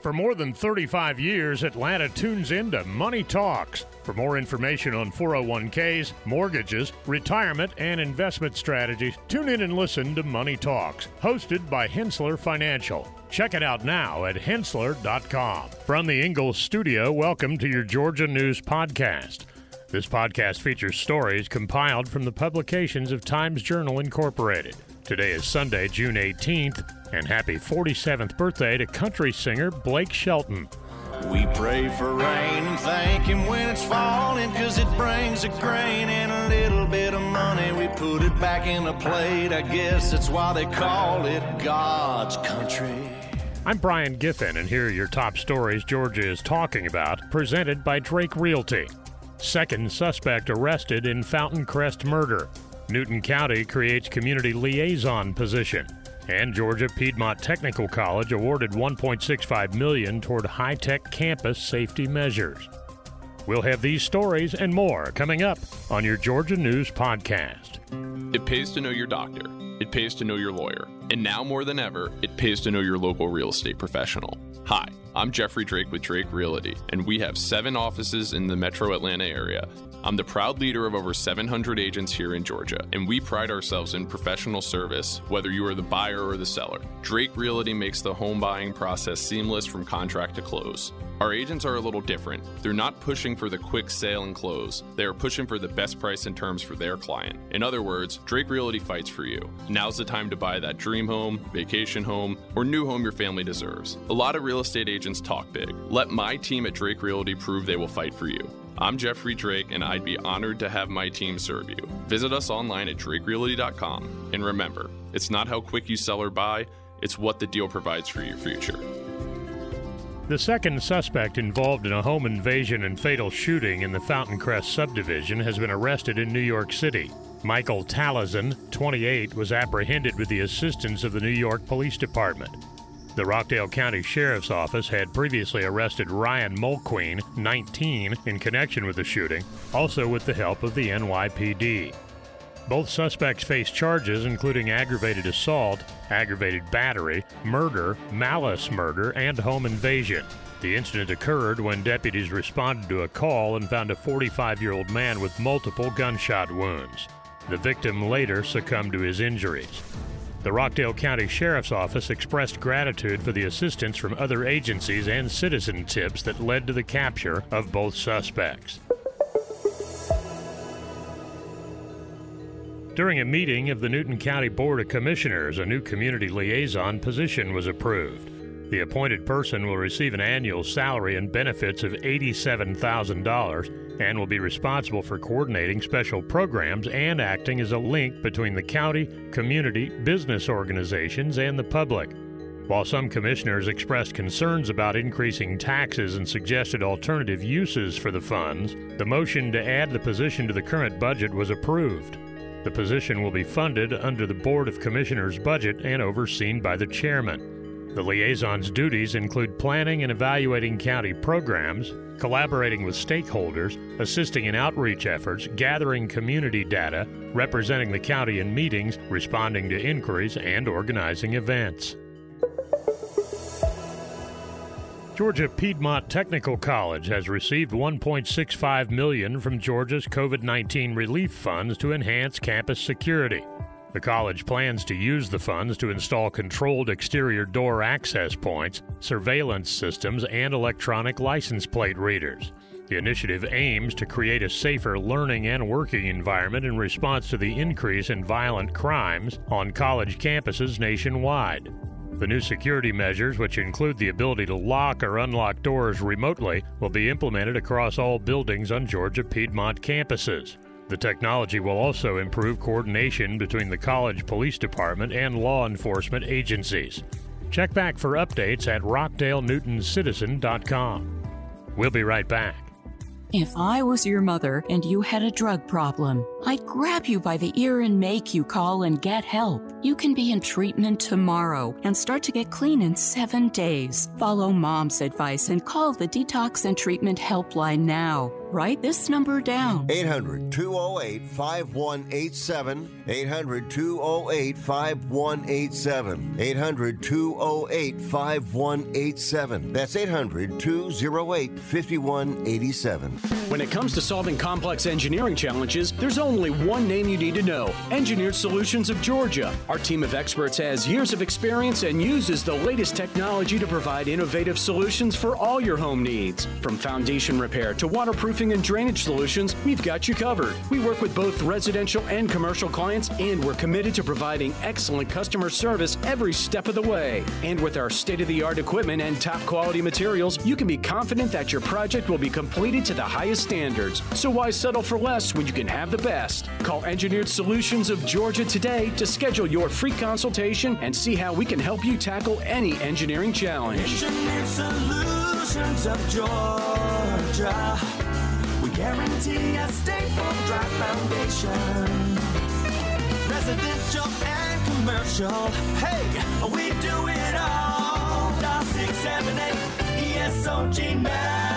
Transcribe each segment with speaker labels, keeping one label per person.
Speaker 1: For more than 35 years, Atlanta tunes into Money Talks. For more information on 401ks, mortgages, retirement, and investment strategies, tune in and listen to Money Talks, hosted by Henssler Financial. Check it out now at henssler.com. From the Ingles studio, welcome to your Georgia News Podcast. This podcast features stories compiled from the publications of Times Journal Incorporated. Today is Sunday, June 18th, and happy 47th birthday to country singer Blake Shelton.
Speaker 2: We pray for rain and thank Him when it's falling, cause it brings a grain and a little bit of money. We put it back in a plate, I guess that's why they call it God's country.
Speaker 1: I'm Brian Giffin, and here are your top stories Georgia is talking about, presented by Drake Realty. Second suspect arrested in Fountain Crest murder. Newton County creates community liaison position. And Georgia Piedmont Technical College awarded 1.65 million toward high-tech campus safety measures. We'll have these stories and more coming up on your Georgia News podcast.
Speaker 3: It pays to know your doctor. It pays to know your lawyer. And now more than ever, it pays to know your local real estate professional. Hi, I'm Jeffrey Drake with Drake Realty, and we have seven offices in the metro Atlanta area. I'm the proud leader of over 700 agents here in Georgia, and we pride ourselves in professional service, whether you are the buyer or the seller. Drake Realty makes the home buying process seamless from contract to close. Our agents are a little different. They're not pushing for the quick sale and close. They are pushing for the best price and terms for their client. In other words, Drake Realty fights for you. Now's the time to buy that dream home, vacation home, or new home your family deserves. A lot of real estate agents talk big. Let my team at Drake Realty prove they will fight for you. I'm Jeffrey Drake, and I'd be honored to have my team serve you. Visit us online at drakerealty.com. And remember, it's not how quick you sell or buy, it's what the deal provides for your future.
Speaker 1: The second suspect involved in a home invasion and fatal shooting in the Fountain Crest subdivision has been arrested in New York City. Michael Talyzin, 28, was apprehended with the assistance of the New York Police Department. The Rockdale County Sheriff's Office had previously arrested Ryan Mulqueen, 19, in connection with the shooting, also with the help of the NYPD. Both suspects face charges including aggravated assault, aggravated battery, murder, malice murder, and home invasion. The incident occurred when deputies responded to a call and found a 45 year old man with multiple gunshot wounds. The victim later succumbed to his injuries. The Rockdale County Sheriff's Office expressed gratitude for the assistance from other agencies and citizen tips that led to the capture of both suspects. During a meeting of the Newton County Board of Commissioners, a new community liaison position was approved. The appointed person will receive an annual salary and benefits of $87,000 and will be responsible for coordinating special programs and acting as a link between the county, community, business organizations, and the public. While some commissioners expressed concerns about increasing taxes and suggested alternative uses for the funds, the motion to add the position to the current budget was approved. The position will be funded under the Board of Commissioners budget and overseen by the chairman. The liaison's duties include planning and evaluating county programs, collaborating with stakeholders, assisting in outreach efforts, gathering community data, representing the county in meetings, responding to inquiries, and organizing events. Georgia Piedmont Technical College has received 1.65 million from Georgia's COVID-19 relief funds to enhance campus security. The college plans to use the funds to install controlled exterior door access points, surveillance systems, and electronic license plate readers. The initiative aims to create a safer learning and working environment in response to the increase in violent crimes on college campuses nationwide. The new security measures, which include the ability to lock or unlock doors remotely, will be implemented across all buildings on Georgia Piedmont campuses. The technology will also improve coordination between the college police department and law enforcement agencies. Check back for updates at rockdalenewtoncitizen.com. We'll be right back.
Speaker 4: If I was your mother and you had a drug problem, I'd grab you by the ear and make you call and get help. You can be in treatment tomorrow and start to get clean in seven days. Follow mom's advice and call the Detox and Treatment Helpline now. Write this number down
Speaker 5: 800 208 5187. 800 208 5187. 800 208 5187. That's 800 208 5187.
Speaker 6: When it comes to solving complex engineering challenges, there's only one name you need to know Engineered Solutions of Georgia. Our team of experts has years of experience and uses the latest technology to provide innovative solutions for all your home needs. From foundation repair to waterproofing and drainage solutions, we've got you covered. We work with both residential and commercial clients, and we're committed to providing excellent customer service every step of the way. And with our state of the art equipment and top quality materials, you can be confident that your project will be completed to the highest standards. So why settle for less when you can have the best? Call Engineered Solutions of Georgia today to schedule your free consultation and see how we can help you tackle any engineering challenge.
Speaker 7: Engineered Solutions of Georgia. Guarantee a stable, dry foundation. Residential and commercial. Hey, we do it all. Dial 678 ESOG now.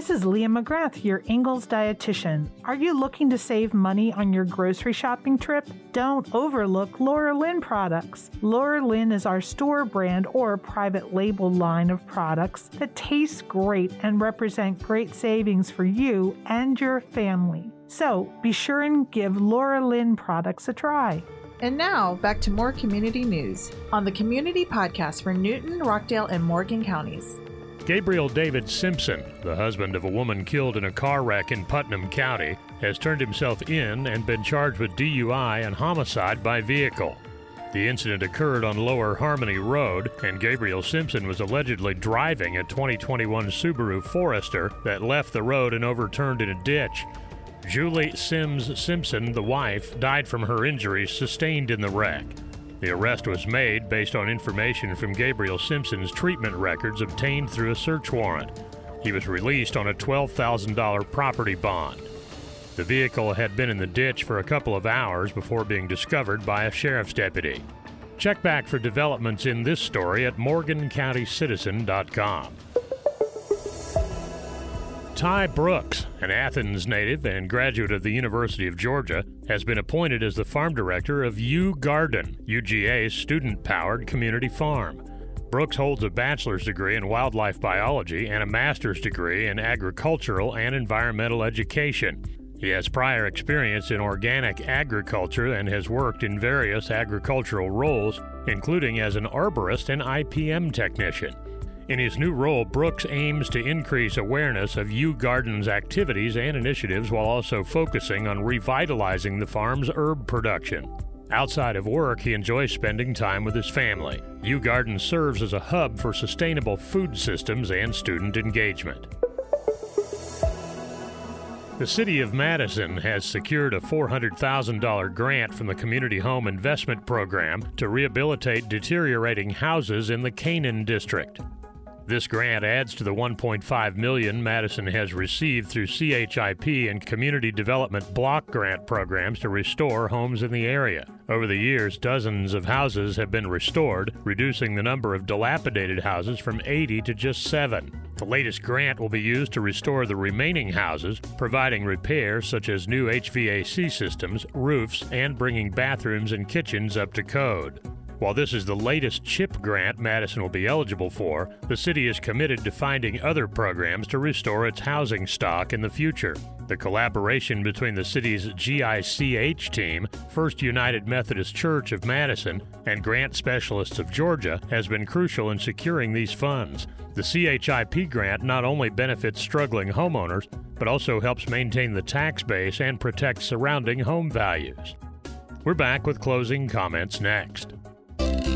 Speaker 8: This is Leah McGrath, your Ingles dietitian. Are you looking to save money on your grocery shopping trip? Don't overlook Laura Lynn products. Laura Lynn is our store brand or private label line of products that taste great and represent great savings for you and your family. So be sure and give Laura Lynn products a try.
Speaker 9: And now, back to more community news on the Community Podcast for Newton, Rockdale, and Morgan counties.
Speaker 1: Gabriel David Simpson, the husband of a woman killed in a car wreck in Putnam County, has turned himself in and been charged with DUI and homicide by vehicle. The incident occurred on Lower Harmony Road, and Gabriel Simpson was allegedly driving a 2021 Subaru Forester that left the road and overturned in a ditch. Julie Sims Simpson, the wife, died from her injuries sustained in the wreck. The arrest was made based on information from Gabriel Simpson's treatment records obtained through a search warrant. He was released on a $12,000 property bond. The vehicle had been in the ditch for a couple of hours before being discovered by a sheriff's deputy. Check back for developments in this story at morgancountycitizen.com. Ty Brooks, an Athens native and graduate of the University of Georgia, has been appointed as the farm director of UGArden, UGA's student powered community farm. Brooks holds a bachelor's degree in wildlife biology and a master's degree in agricultural and environmental education. He has prior experience in organic agriculture and has worked in various agricultural roles, including as an arborist and IPM technician. In his new role, Brooks aims to increase awareness of UGArden's activities and initiatives while also focusing on revitalizing the farm's herb production. Outside of work, he enjoys spending time with his family. UGArden serves as a hub for sustainable food systems and student engagement. The City of Madison has secured a $400,000 grant from the Community Home Investment Program to rehabilitate deteriorating houses in the Canaan District. This grant adds to the 1.5 million Madison has received through CHIP and community development block grant programs to restore homes in the area. Over the years, dozens of houses have been restored, reducing the number of dilapidated houses from 80 to just 7. The latest grant will be used to restore the remaining houses, providing repairs such as new HVAC systems, roofs, and bringing bathrooms and kitchens up to code. While this is the latest CHIP grant Madison will be eligible for, the city is committed to finding other programs to restore its housing stock in the future. The collaboration between the city's GICH team, First United Methodist Church of Madison, and grant specialists of Georgia has been crucial in securing these funds. The CHIP grant not only benefits struggling homeowners, but also helps maintain the tax base and protect surrounding home values. We're back with closing comments next.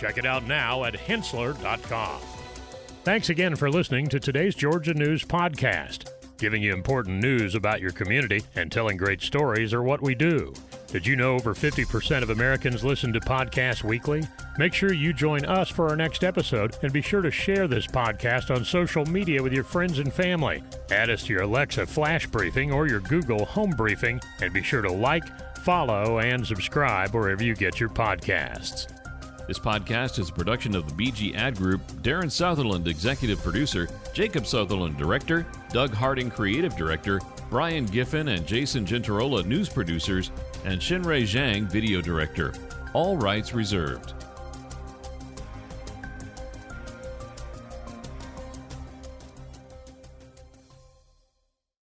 Speaker 1: Check it out now at henssler.com. Thanks again for listening to today's Georgia News Podcast. Giving you important news about your community and telling great stories are what we do. Did you know over 50% of Americans listen to podcasts weekly? Make sure you join us for our next episode and be sure to share this podcast on social media with your friends and family. Add us to your Alexa Flash Briefing or your Google Home Briefing and be sure to like, follow, and subscribe wherever you get your podcasts.
Speaker 10: This podcast is a production of the BG Ad Group, Darren Sutherland, Executive Producer, Jacob Sutherland, Director, Doug Harding, Creative Director, Brian Giffin and Jason Gentarola, News Producers, and Shinrei Zhang, Video Director. All rights reserved.